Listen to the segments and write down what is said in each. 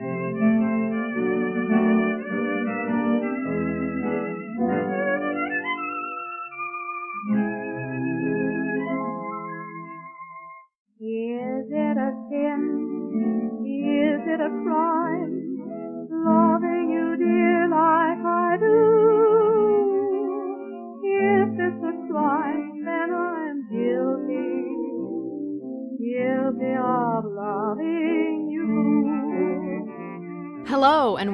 Is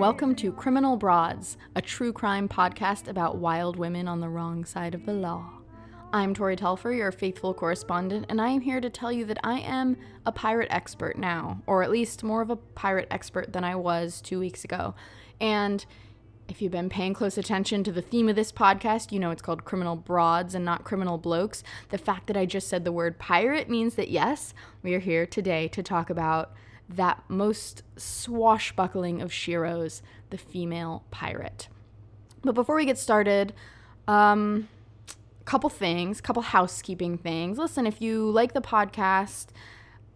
welcome to Criminal Broads, a true crime podcast about wild women on the wrong side of the law. I'm Tori Telfer, your faithful correspondent, and I am here to tell you that I am a pirate expert now, or at least more of a pirate expert than I was two weeks ago. And if you've been paying close attention to the theme of this podcast, you know it's called Criminal Broads and not Criminal Blokes. The fact that I just said the word pirate means that yes, we are here today to talk about that most swashbuckling of sheroes, the female pirate. But before we get started, um, couple things, couple housekeeping things. Listen, if you like the podcast,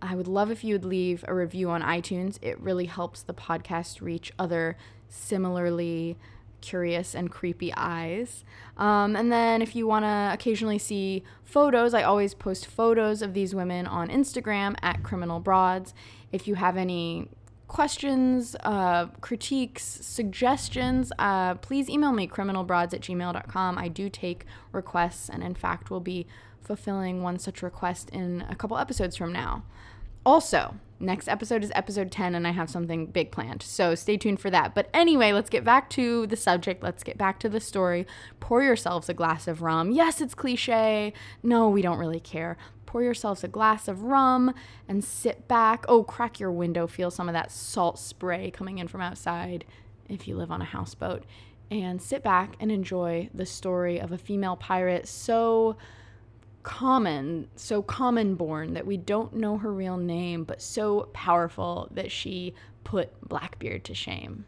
I would love if you would leave a review on iTunes. It really helps the podcast reach other similarly curious and creepy eyes. Um, and then if you want to occasionally see photos, I always post photos of these women on Instagram at Criminal Broads. If you have any questions, uh, critiques, suggestions, uh, please email me criminalbroads at gmail.com. I do take requests and, in fact, will be fulfilling one such request in a couple episodes from now. Also, next episode is episode 10, and I have something big planned. So stay tuned for that. But anyway, let's get back to the subject. Let's get back to the story. Pour yourselves a glass of rum. Yes, it's cliche. No, we don't really care. Pour yourselves a glass of rum and sit back. Oh, crack your window. Feel some of that salt spray coming in from outside if you live on a houseboat. And sit back and enjoy the story of a female pirate so common, so common born that we don't know her real name, but so powerful that she put Blackbeard to shame.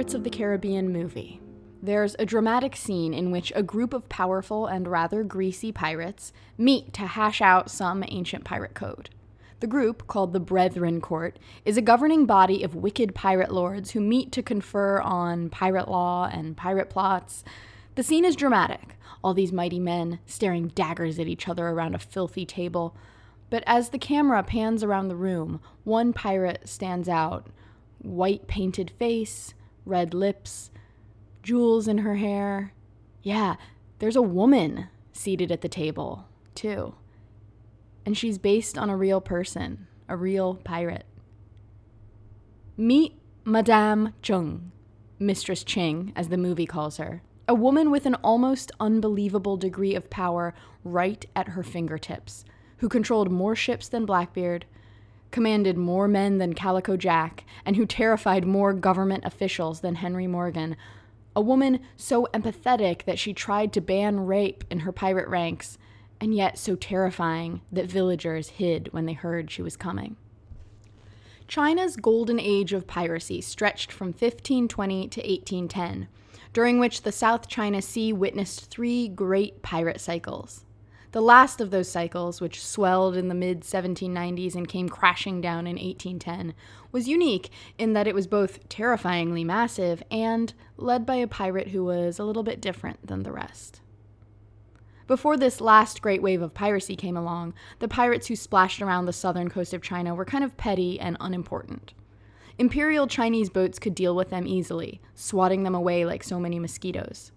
Pirates of the Caribbean movie, there's a dramatic scene in which a group of powerful and rather greasy pirates meet to hash out some ancient pirate code. The group, called the Brethren Court, is a governing body of wicked pirate lords who meet to confer on pirate law and pirate plots. The scene is dramatic, all these mighty men staring daggers at each other around a filthy table. But as the camera pans around the room, one pirate stands out white painted face, red lips, jewels in her hair. Yeah, there's a woman seated at the table, too. And she's based on a real person, a real pirate. Meet Madame Zheng, Mistress Ching, as the movie calls her, a woman with an almost unbelievable degree of power right at her fingertips, who controlled more ships than Blackbeard, commanded more men than Calico Jack, and who terrified more government officials than Henry Morgan. A woman so empathetic that she tried to ban rape in her pirate ranks, and yet so terrifying that villagers hid when they heard she was coming. China's golden age of piracy stretched from 1520 to 1810, during which the South China Sea witnessed three great pirate cycles. The last of those cycles, which swelled in the mid 1790s and came crashing down in 1810, was unique in that it was both terrifyingly massive and led by a pirate who was a little bit different than the rest. Before this last great wave of piracy came along, the pirates who splashed around the southern coast of China were kind of petty and unimportant. Imperial Chinese boats could deal with them easily, swatting them away like so many mosquitoes.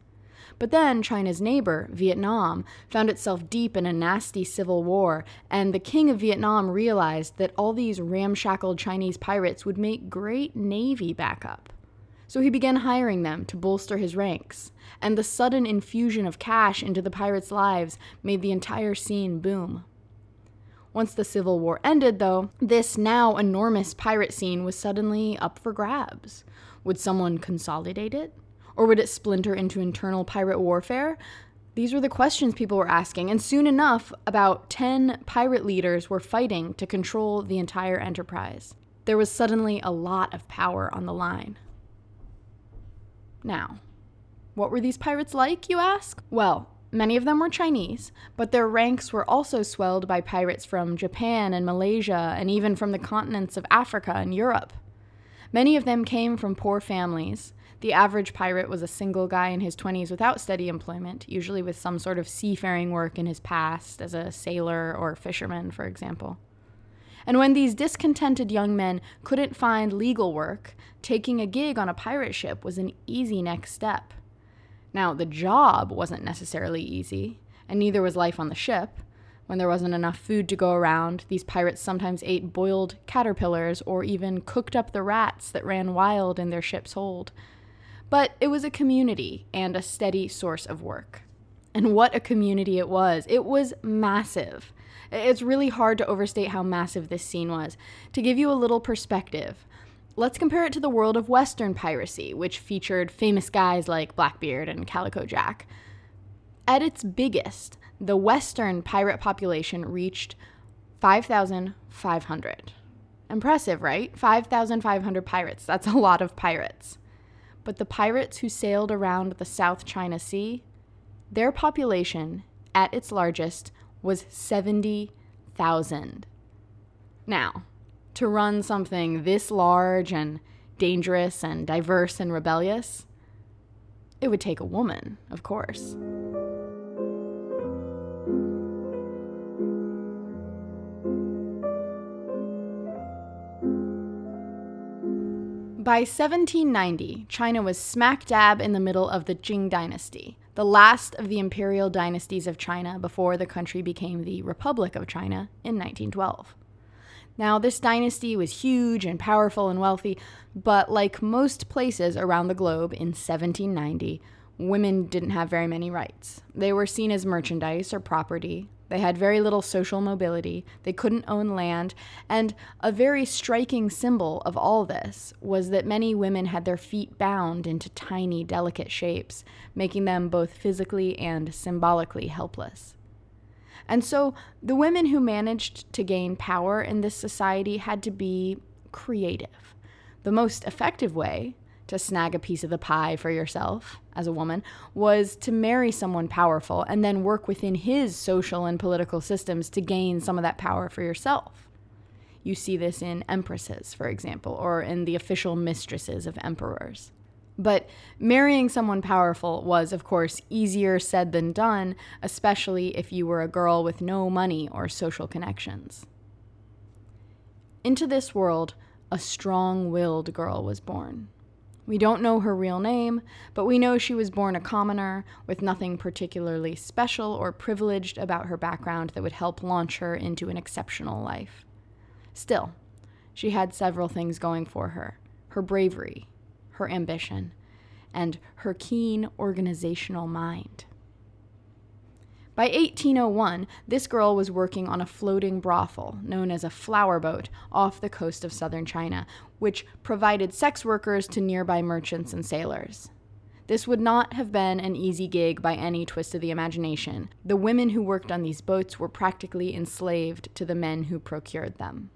But then China's neighbor, Vietnam, found itself deep in a nasty civil war, and the king of Vietnam realized that all these ramshackle Chinese pirates would make great navy backup. So he began hiring them to bolster his ranks, and the sudden infusion of cash into the pirates' lives made the entire scene boom. Once the Civil War ended, though, this now enormous pirate scene was suddenly up for grabs. Would someone consolidate it? Or would it splinter into internal pirate warfare? These were the questions people were asking, and soon enough, about 10 pirate leaders were fighting to control the entire enterprise. There was suddenly a lot of power on the line. Now, what were these pirates like, you ask? Well, many of them were Chinese, but their ranks were also swelled by pirates from Japan and Malaysia, and even from the continents of Africa and Europe. Many of them came from poor families. The average pirate was a single guy in his 20s without steady employment, usually with some sort of seafaring work in his past, as a sailor or fisherman, for example. And when these discontented young men couldn't find legal work, taking a gig on a pirate ship was an easy next step. Now, the job wasn't necessarily easy, and neither was life on the ship. When there wasn't enough food to go around, these pirates sometimes ate boiled caterpillars or even cooked up the rats that ran wild in their ship's hold. But it was a community and a steady source of work. And what a community it was! It was massive. It's really hard to overstate how massive this scene was. To give you a little perspective, let's compare it to the world of Western piracy, which featured famous guys like Blackbeard and Calico Jack. At its biggest, the Western pirate population reached 5,500. Impressive, right? 5,500 pirates. That's a lot of pirates. But the pirates who sailed around the South China Sea, their population at its largest was 70,000. Now, to run something this large and dangerous and diverse and rebellious, it would take a woman, of course. By 1790, China was smack dab in the middle of the Qing dynasty, the last of the imperial dynasties of China before the country became the Republic of China in 1912. Now, this dynasty was huge and powerful and wealthy, but like most places around the globe in 1790, women didn't have very many rights. They were seen as merchandise or property, they had very little social mobility, they couldn't own land, and a very striking symbol of all this was that many women had their feet bound into tiny, delicate shapes, making them both physically and symbolically helpless. And so the women who managed to gain power in this society had to be creative. The most effective way to snag a piece of the pie for yourself as a woman was to marry someone powerful and then work within his social and political systems to gain some of that power for yourself. You see this in empresses, for example, or in the official mistresses of emperors. But marrying someone powerful was, of course, easier said than done, especially if you were a girl with no money or social connections. Into this world, a strong willed girl was born. We don't know her real name, but we know she was born a commoner with nothing particularly special or privileged about her background that would help launch her into an exceptional life. Still, she had several things going for her her bravery, her ambition, and her keen organizational mind. By 1801, this girl was working on a floating brothel known as a flower boat off the coast of southern China, which provided sex workers to nearby merchants and sailors. This would not have been an easy gig by any twist of the imagination. The women who worked on these boats were practically enslaved to the men who procured them.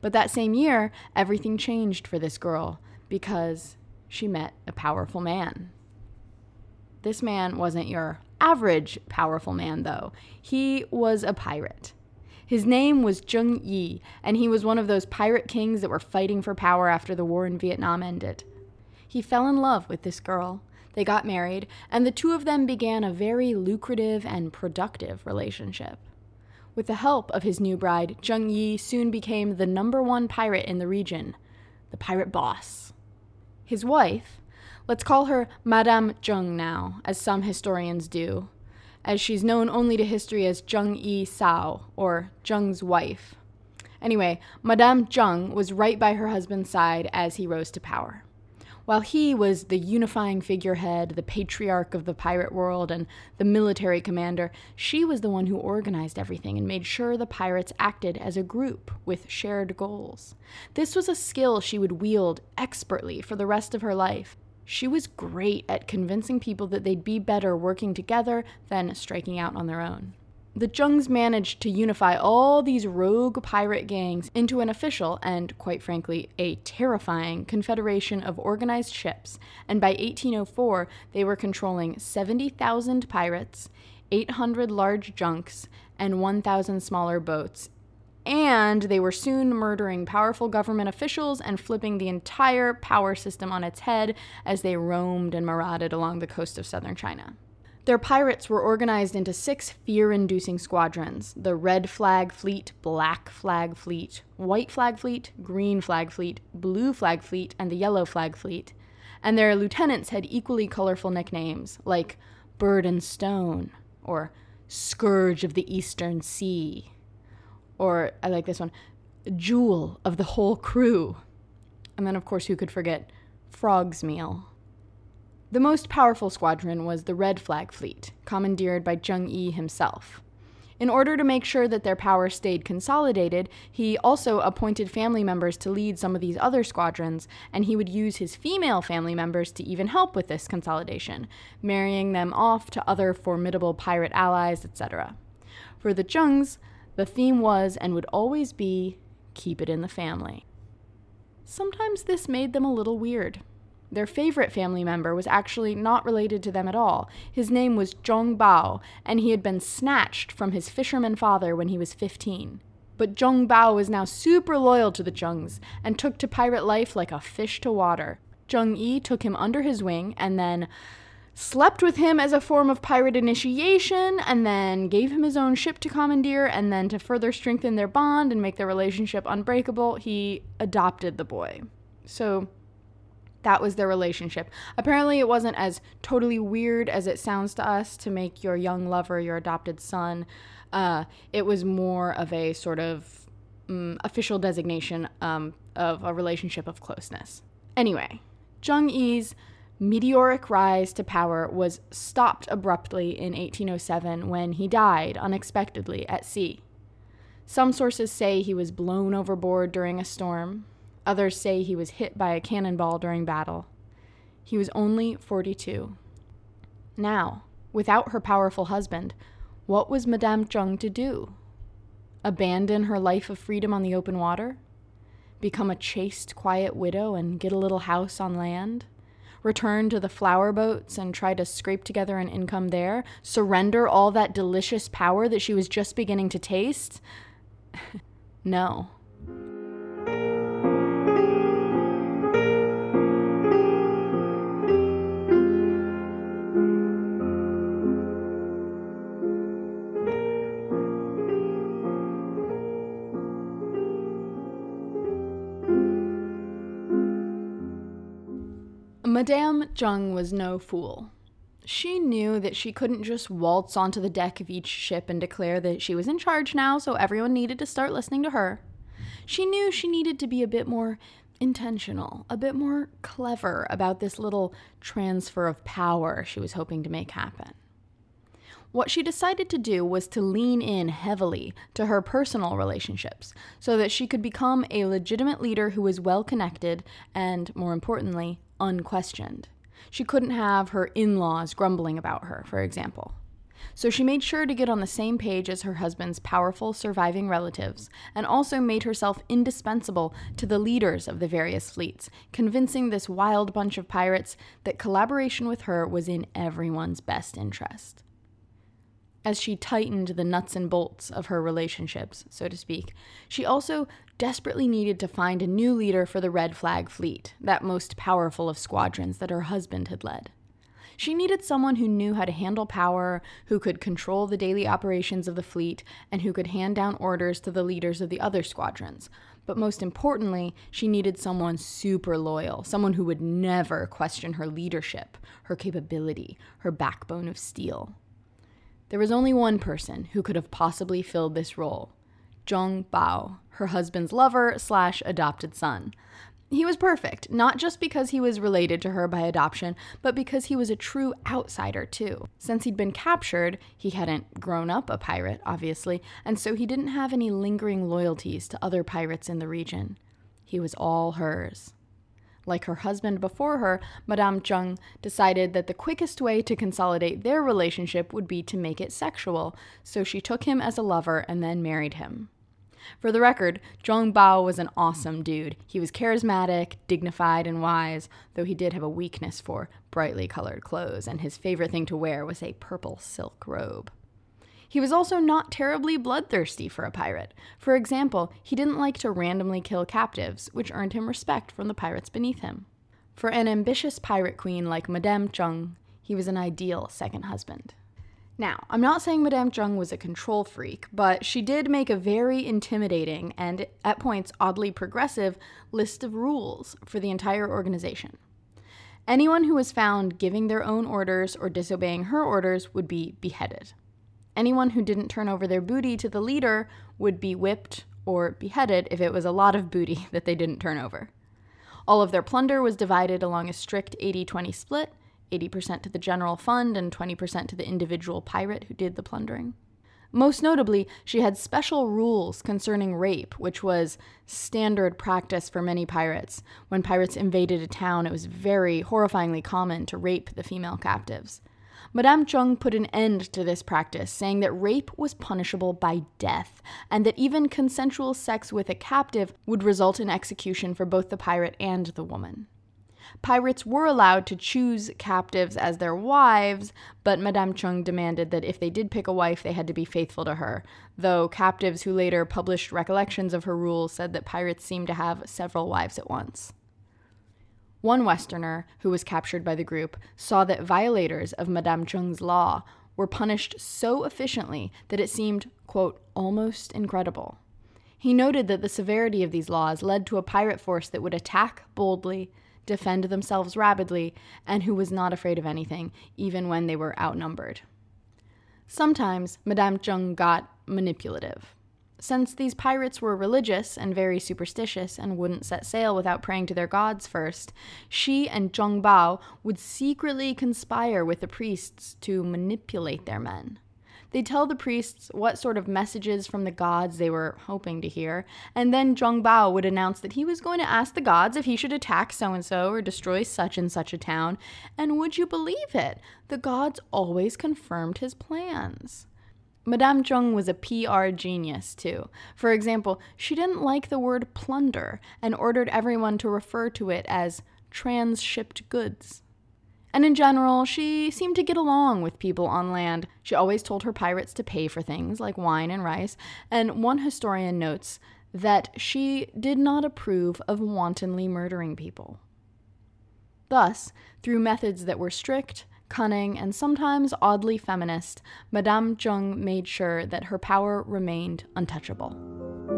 But that same year, everything changed for this girl because she met a powerful man. This man wasn't your average powerful man, though. He was a pirate. His name was Zheng Yi, and he was one of those pirate kings that were fighting for power after the war in Vietnam ended. He fell in love with this girl. They got married, and the two of them began a very lucrative and productive relationship. With the help of his new bride, Zheng Yi soon became the number one pirate in the region, the pirate boss. His wife, Let's call her Madame Zheng now, as some historians do, as she's known only to history as Zheng Yi Sao, or Zheng's wife. Anyway, Madame Zheng was right by her husband's side as he rose to power. While he was the unifying figurehead, the patriarch of the pirate world, and the military commander, she was the one who organized everything and made sure the pirates acted as a group with shared goals. This was a skill she would wield expertly for the rest of her life, She was great at convincing people that they'd be better working together than striking out on their own. The Zhengs managed to unify all these rogue pirate gangs into an official and, quite frankly, a terrifying confederation of organized ships, and by 1804 they were controlling 70,000 pirates, 800 large junks, and 1,000 smaller boats and they were soon murdering powerful government officials and flipping the entire power system on its head as they roamed and marauded along the coast of southern China. Their pirates were organized into six fear inducing squadrons the Red Flag Fleet, Black Flag Fleet, White Flag Fleet, Green Flag Fleet, Blue Flag Fleet, and the Yellow Flag Fleet. And their lieutenants had equally colorful nicknames like Bird and Stone or Scourge of the Eastern Sea or I like this one, jewel of the whole crew. And then, of course, who could forget Frog's Meal? The most powerful squadron was the Red Flag Fleet, commandeered by Zheng Yi himself. In order to make sure that their power stayed consolidated, he also appointed family members to lead some of these other squadrons, and he would use his female family members to even help with this consolidation, marrying them off to other formidable pirate allies, etc. For the Zhengs, the theme was and would always be keep it in the family. Sometimes this made them a little weird. Their favorite family member was actually not related to them at all. His name was Zhang Bao, and he had been snatched from his fisherman father when he was 15. But Zhang Bao was now super loyal to the Zhengs and took to pirate life like a fish to water. Zheng Yi took him under his wing and then slept with him as a form of pirate initiation, and then gave him his own ship to commandeer, and then to further strengthen their bond and make their relationship unbreakable, he adopted the boy. So that was their relationship. Apparently, it wasn't as totally weird as it sounds to us to make your young lover your adopted son. Uh, it was more of a sort of um, official designation um, of a relationship of closeness. Anyway, Zheng Yi's meteoric rise to power was stopped abruptly in 1807 when he died unexpectedly at sea. Some sources say he was blown overboard during a storm, others say he was hit by a cannonball during battle. He was only 42. Now, without her powerful husband, what was Madame Zheng to do? Abandon her life of freedom on the open water? Become a chaste, quiet widow and get a little house on land? Return to the flower boats and try to scrape together an income there, surrender all that delicious power that she was just beginning to taste? no. Madame Zheng was no fool. She knew that she couldn't just waltz onto the deck of each ship and declare that she was in charge now, so everyone needed to start listening to her. She knew she needed to be a bit more intentional, a bit more clever about this little transfer of power she was hoping to make happen. What she decided to do was to lean in heavily to her personal relationships so that she could become a legitimate leader who was well connected and, more importantly, unquestioned. She couldn't have her in laws grumbling about her, for example. So she made sure to get on the same page as her husband's powerful surviving relatives, and also made herself indispensable to the leaders of the various fleets, convincing this wild bunch of pirates that collaboration with her was in everyone's best interest. As she tightened the nuts and bolts of her relationships, so to speak, she also desperately needed to find a new leader for the Red Flag Fleet, that most powerful of squadrons that her husband had led. She needed someone who knew how to handle power, who could control the daily operations of the fleet, and who could hand down orders to the leaders of the other squadrons. But most importantly, she needed someone super loyal, someone who would never question her leadership, her capability, her backbone of steel. There was only one person who could have possibly filled this role Zhang Bao, her husband's lover slash adopted son. He was perfect, not just because he was related to her by adoption, but because he was a true outsider, too. Since he'd been captured, he hadn't grown up a pirate, obviously, and so he didn't have any lingering loyalties to other pirates in the region. He was all hers. Like her husband before her, Madame Zheng decided that the quickest way to consolidate their relationship would be to make it sexual, so she took him as a lover and then married him. For the record, Zhang Bao was an awesome dude. He was charismatic, dignified, and wise, though he did have a weakness for brightly colored clothes, and his favorite thing to wear was a purple silk robe. He was also not terribly bloodthirsty for a pirate. For example, he didn't like to randomly kill captives, which earned him respect from the pirates beneath him. For an ambitious pirate queen like Madame Zheng, he was an ideal second husband. Now, I'm not saying Madame Zheng was a control freak, but she did make a very intimidating and, at points, oddly progressive list of rules for the entire organization. Anyone who was found giving their own orders or disobeying her orders would be beheaded. Anyone who didn't turn over their booty to the leader would be whipped or beheaded if it was a lot of booty that they didn't turn over. All of their plunder was divided along a strict 80 20 split 80% to the general fund and 20% to the individual pirate who did the plundering. Most notably, she had special rules concerning rape, which was standard practice for many pirates. When pirates invaded a town, it was very horrifyingly common to rape the female captives. Madame Zheng put an end to this practice, saying that rape was punishable by death, and that even consensual sex with a captive would result in execution for both the pirate and the woman. Pirates were allowed to choose captives as their wives, but Madame Zheng demanded that if they did pick a wife, they had to be faithful to her, though captives who later published recollections of her rules said that pirates seemed to have several wives at once. One Westerner, who was captured by the group, saw that violators of Madame Zheng's law were punished so efficiently that it seemed, quote, almost incredible. He noted that the severity of these laws led to a pirate force that would attack boldly, defend themselves rapidly, and who was not afraid of anything, even when they were outnumbered. Sometimes Madame Zheng got manipulative. Since these pirates were religious and very superstitious and wouldn't set sail without praying to their gods first, she and Zhang Bao would secretly conspire with the priests to manipulate their men. They'd tell the priests what sort of messages from the gods they were hoping to hear, and then Zhang Bao would announce that he was going to ask the gods if he should attack so and so or destroy such and such a town. And would you believe it? The gods always confirmed his plans. Madame Zheng was a PR genius, too. For example, she didn't like the word plunder and ordered everyone to refer to it as transshipped goods. And in general, she seemed to get along with people on land. She always told her pirates to pay for things like wine and rice, and one historian notes that she did not approve of wantonly murdering people. Thus, through methods that were strict, cunning, and sometimes oddly feminist, Madame Zheng made sure that her power remained untouchable.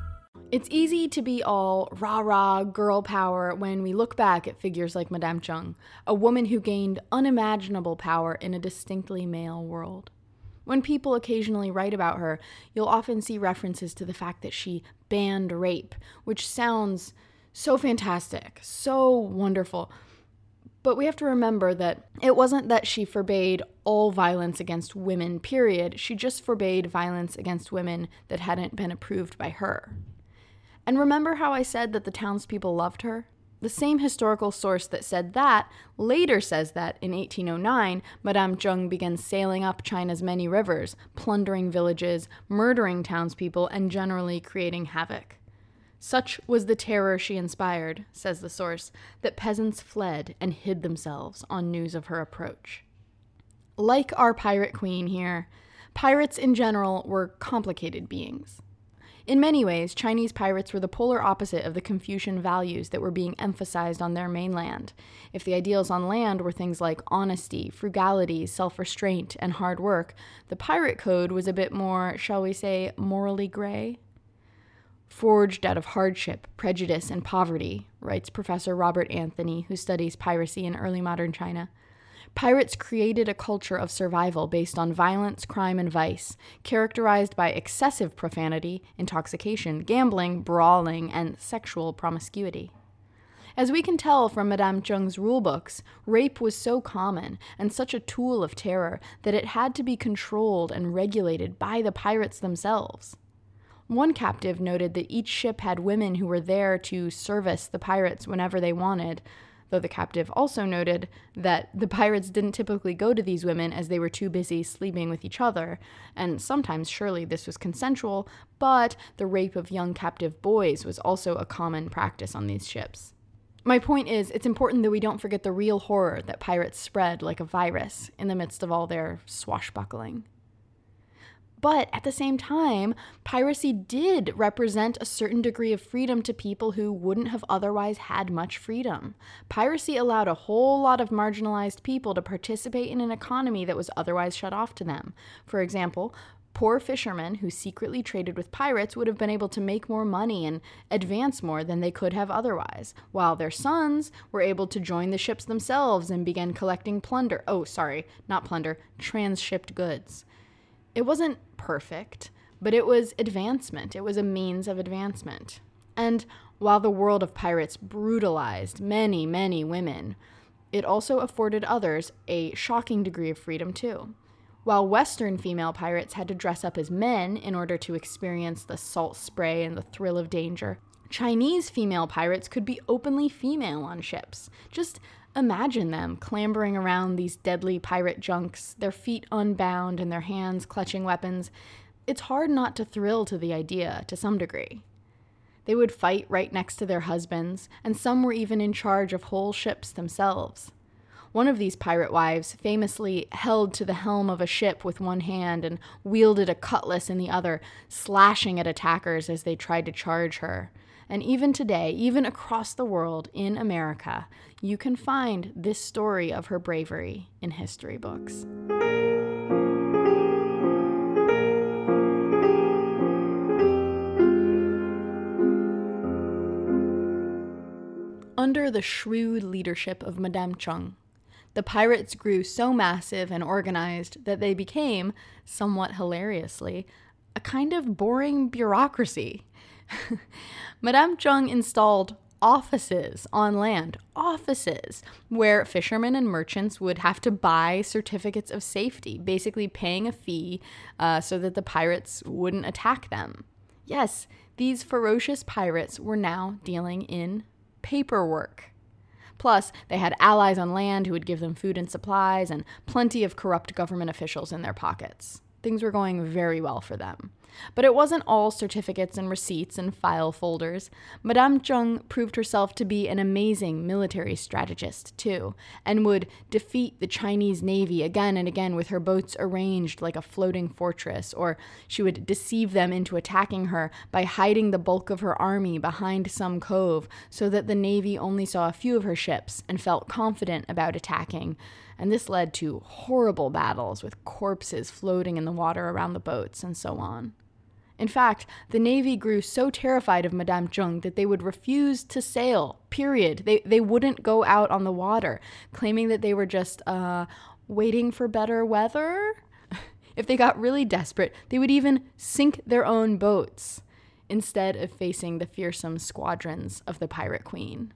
It's easy to be all rah rah girl power when we look back at figures like Madame Zheng, a woman who gained unimaginable power in a distinctly male world. When people occasionally write about her, you'll often see references to the fact that she banned rape, which sounds so fantastic, so wonderful. But we have to remember that it wasn't that she forbade all violence against women, period. She just forbade violence against women that hadn't been approved by her. And remember how I said that the townspeople loved her? The same historical source that said that later says that in 1809, Madame Zheng began sailing up China's many rivers, plundering villages, murdering townspeople, and generally creating havoc. Such was the terror she inspired, says the source, that peasants fled and hid themselves on news of her approach. Like our pirate queen here, pirates in general were complicated beings. In many ways, Chinese pirates were the polar opposite of the Confucian values that were being emphasized on their mainland. If the ideals on land were things like honesty, frugality, self restraint, and hard work, the pirate code was a bit more, shall we say, morally gray. Forged out of hardship, prejudice, and poverty, writes Professor Robert Anthony, who studies piracy in early modern China. Pirates created a culture of survival based on violence, crime, and vice, characterized by excessive profanity, intoxication, gambling, brawling, and sexual promiscuity. As we can tell from Madame Zheng's rulebooks, rape was so common and such a tool of terror that it had to be controlled and regulated by the pirates themselves. One captive noted that each ship had women who were there to service the pirates whenever they wanted, though the captive also noted that the pirates didn't typically go to these women as they were too busy sleeping with each other, and sometimes surely this was consensual, but the rape of young captive boys was also a common practice on these ships. My point is, it's important that we don't forget the real horror that pirates spread like a virus in the midst of all their swashbuckling. But at the same time, piracy did represent a certain degree of freedom to people who wouldn't have otherwise had much freedom. Piracy allowed a whole lot of marginalized people to participate in an economy that was otherwise shut off to them. For example, poor fishermen who secretly traded with pirates would have been able to make more money and advance more than they could have otherwise, while their sons were able to join the ships themselves and begin collecting plunder. Oh, sorry, not plunder, transshipped goods. It wasn't perfect, but it was advancement. It was a means of advancement. And while the world of pirates brutalized many, many women, it also afforded others a shocking degree of freedom too. While Western female pirates had to dress up as men in order to experience the salt spray and the thrill of danger, Chinese female pirates could be openly female on ships. Just Imagine them clambering around these deadly pirate junks, their feet unbound and their hands clutching weapons. It's hard not to thrill to the idea to some degree. They would fight right next to their husbands, and some were even in charge of whole ships themselves. One of these pirate wives famously held to the helm of a ship with one hand and wielded a cutlass in the other, slashing at attackers as they tried to charge her. And even today, even across the world in America, you can find this story of her bravery in history books. Under the shrewd leadership of Madame Zheng, the pirates grew so massive and organized that they became, somewhat hilariously, a kind of boring bureaucracy. Madame Zheng installed offices on land, offices where fishermen and merchants would have to buy certificates of safety, basically paying a fee uh, so that the pirates wouldn't attack them. Yes, these ferocious pirates were now dealing in paperwork. Plus, they had allies on land who would give them food and supplies, and plenty of corrupt government officials in their pockets. Things were going very well for them. But it wasn't all certificates and receipts and file folders. Madame Zheng proved herself to be an amazing military strategist, too, and would defeat the Chinese Navy again and again with her boats arranged like a floating fortress, or she would deceive them into attacking her by hiding the bulk of her army behind some cove so that the Navy only saw a few of her ships and felt confident about attacking and this led to horrible battles with corpses floating in the water around the boats and so on. In fact, the Navy grew so terrified of Madame Zheng that they would refuse to sail, period. They, they wouldn't go out on the water, claiming that they were just uh, waiting for better weather. if they got really desperate, they would even sink their own boats instead of facing the fearsome squadrons of the Pirate Queen.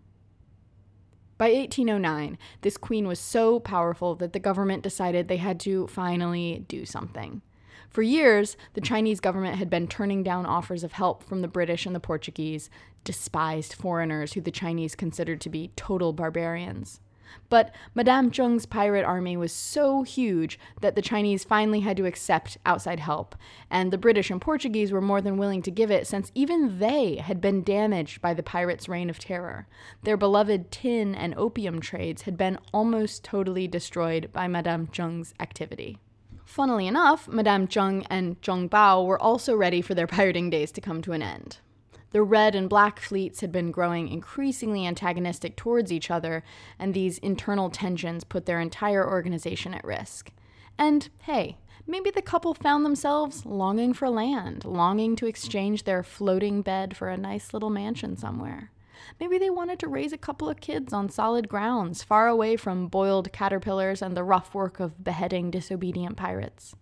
By 1809, this queen was so powerful that the government decided they had to finally do something. For years, the Chinese government had been turning down offers of help from the British and the Portuguese, despised foreigners who the Chinese considered to be total barbarians. But Madame Zheng's pirate army was so huge that the Chinese finally had to accept outside help, and the British and Portuguese were more than willing to give it since even they had been damaged by the pirates' reign of terror. Their beloved tin and opium trades had been almost totally destroyed by Madame Zheng's activity. Funnily enough, Madame Zheng and Zhang Bao were also ready for their pirating days to come to an end. The red and black fleets had been growing increasingly antagonistic towards each other, and these internal tensions put their entire organization at risk. And hey, maybe the couple found themselves longing for land, longing to exchange their floating bed for a nice little mansion somewhere. Maybe they wanted to raise a couple of kids on solid grounds, far away from boiled caterpillars and the rough work of beheading disobedient pirates.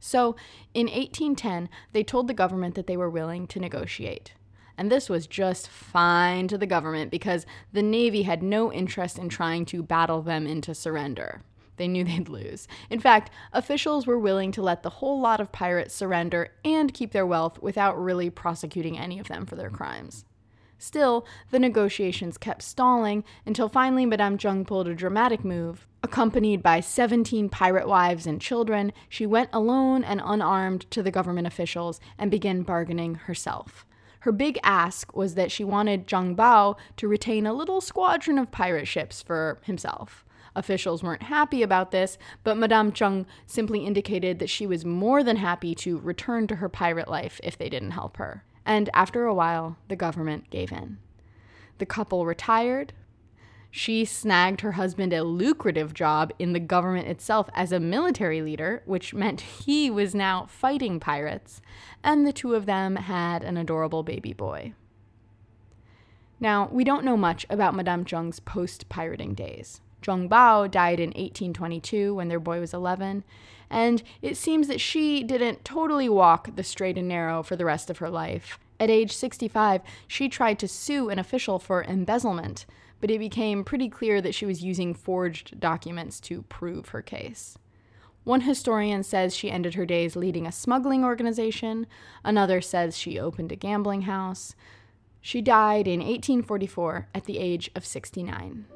So, in 1810, they told the government that they were willing to negotiate. And this was just fine to the government because the Navy had no interest in trying to battle them into surrender. They knew they'd lose. In fact, officials were willing to let the whole lot of pirates surrender and keep their wealth without really prosecuting any of them for their crimes. Still, the negotiations kept stalling until finally Madame Zheng pulled a dramatic move. Accompanied by 17 pirate wives and children, she went alone and unarmed to the government officials and began bargaining herself. Her big ask was that she wanted Zhang Bao to retain a little squadron of pirate ships for himself. Officials weren't happy about this, but Madame Zheng simply indicated that she was more than happy to return to her pirate life if they didn't help her and after a while, the government gave in. The couple retired. She snagged her husband a lucrative job in the government itself as a military leader, which meant he was now fighting pirates, and the two of them had an adorable baby boy. Now, we don't know much about Madame Zheng's post pirating days. Zhang Bao died in 1822 when their boy was 11, and it seems that she didn't totally walk the straight and narrow for the rest of her life. At age 65, she tried to sue an official for embezzlement, but it became pretty clear that she was using forged documents to prove her case. One historian says she ended her days leading a smuggling organization, another says she opened a gambling house. She died in 1844 at the age of 69.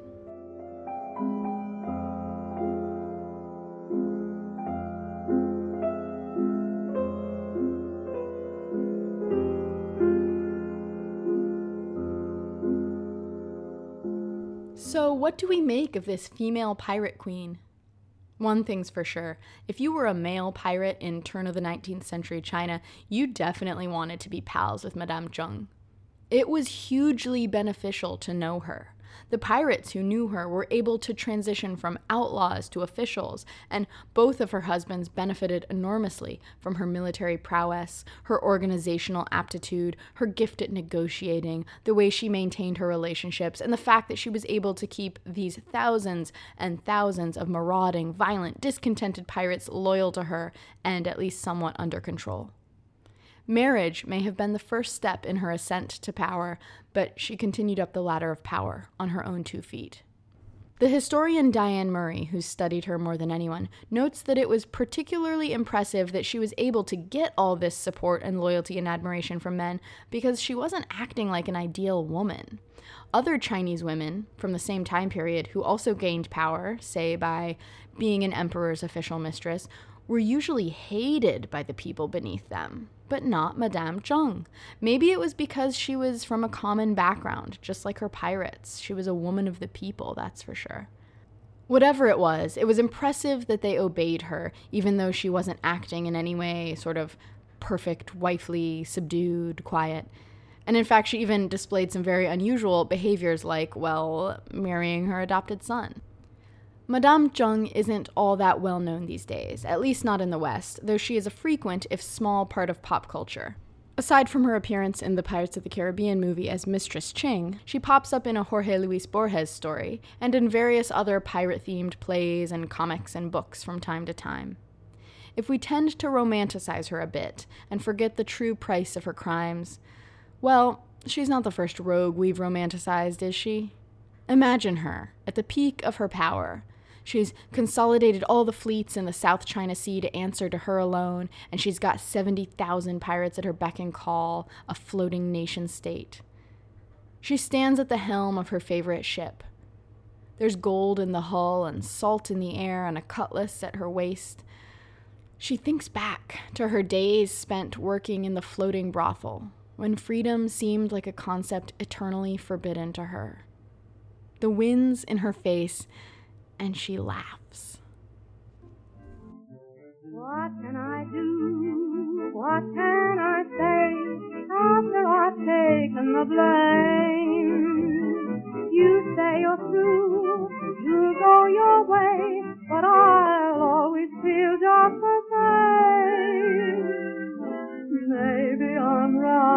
So, what do we make of this female pirate queen? One thing's for sure if you were a male pirate in turn of the 19th century China, you definitely wanted to be pals with Madame Zheng. It was hugely beneficial to know her. The pirates who knew her were able to transition from outlaws to officials, and both of her husbands benefited enormously from her military prowess, her organizational aptitude, her gift at negotiating, the way she maintained her relationships, and the fact that she was able to keep these thousands and thousands of marauding, violent, discontented pirates loyal to her and at least somewhat under control. Marriage may have been the first step in her ascent to power, but she continued up the ladder of power on her own two feet. The historian Dian Murray, who studied her more than anyone, notes that it was particularly impressive that she was able to get all this support and loyalty and admiration from men because she wasn't acting like an ideal woman. Other Chinese women from the same time period who also gained power, say by being an emperor's official mistress, were usually hated by the people beneath them, but not Madame Zheng. Maybe it was because she was from a common background, just like her pirates. She was a woman of the people, that's for sure. Whatever it was, it was impressive that they obeyed her, even though she wasn't acting in any way sort of perfect, wifely, subdued, quiet. And in fact, she even displayed some very unusual behaviors like, well, marrying her adopted son. Madame Zheng isn't all that well known these days, at least not in the West, though she is a frequent, if small, part of pop culture. Aside from her appearance in the Pirates of the Caribbean movie as Mistress Ching, she pops up in a Jorge Luis Borges story and in various other pirate themed plays and comics and books from time to time. If we tend to romanticize her a bit and forget the true price of her crimes, well, she's not the first rogue we've romanticized, is she? Imagine her, at the peak of her power, She's consolidated all the fleets in the South China Sea to answer to her alone, and she's got 70,000 pirates at her beck and call, a floating nation state. She stands at the helm of her favorite ship. There's gold in the hull and salt in the air and a cutlass at her waist. She thinks back to her days spent working in the floating brothel, when freedom seemed like a concept eternally forbidden to her. The winds in her face and she laughs. What can I do? What can I say after I've taken the blame? You say you're through, you'll go your way, but I'll always feel just the same. Maybe I'm right,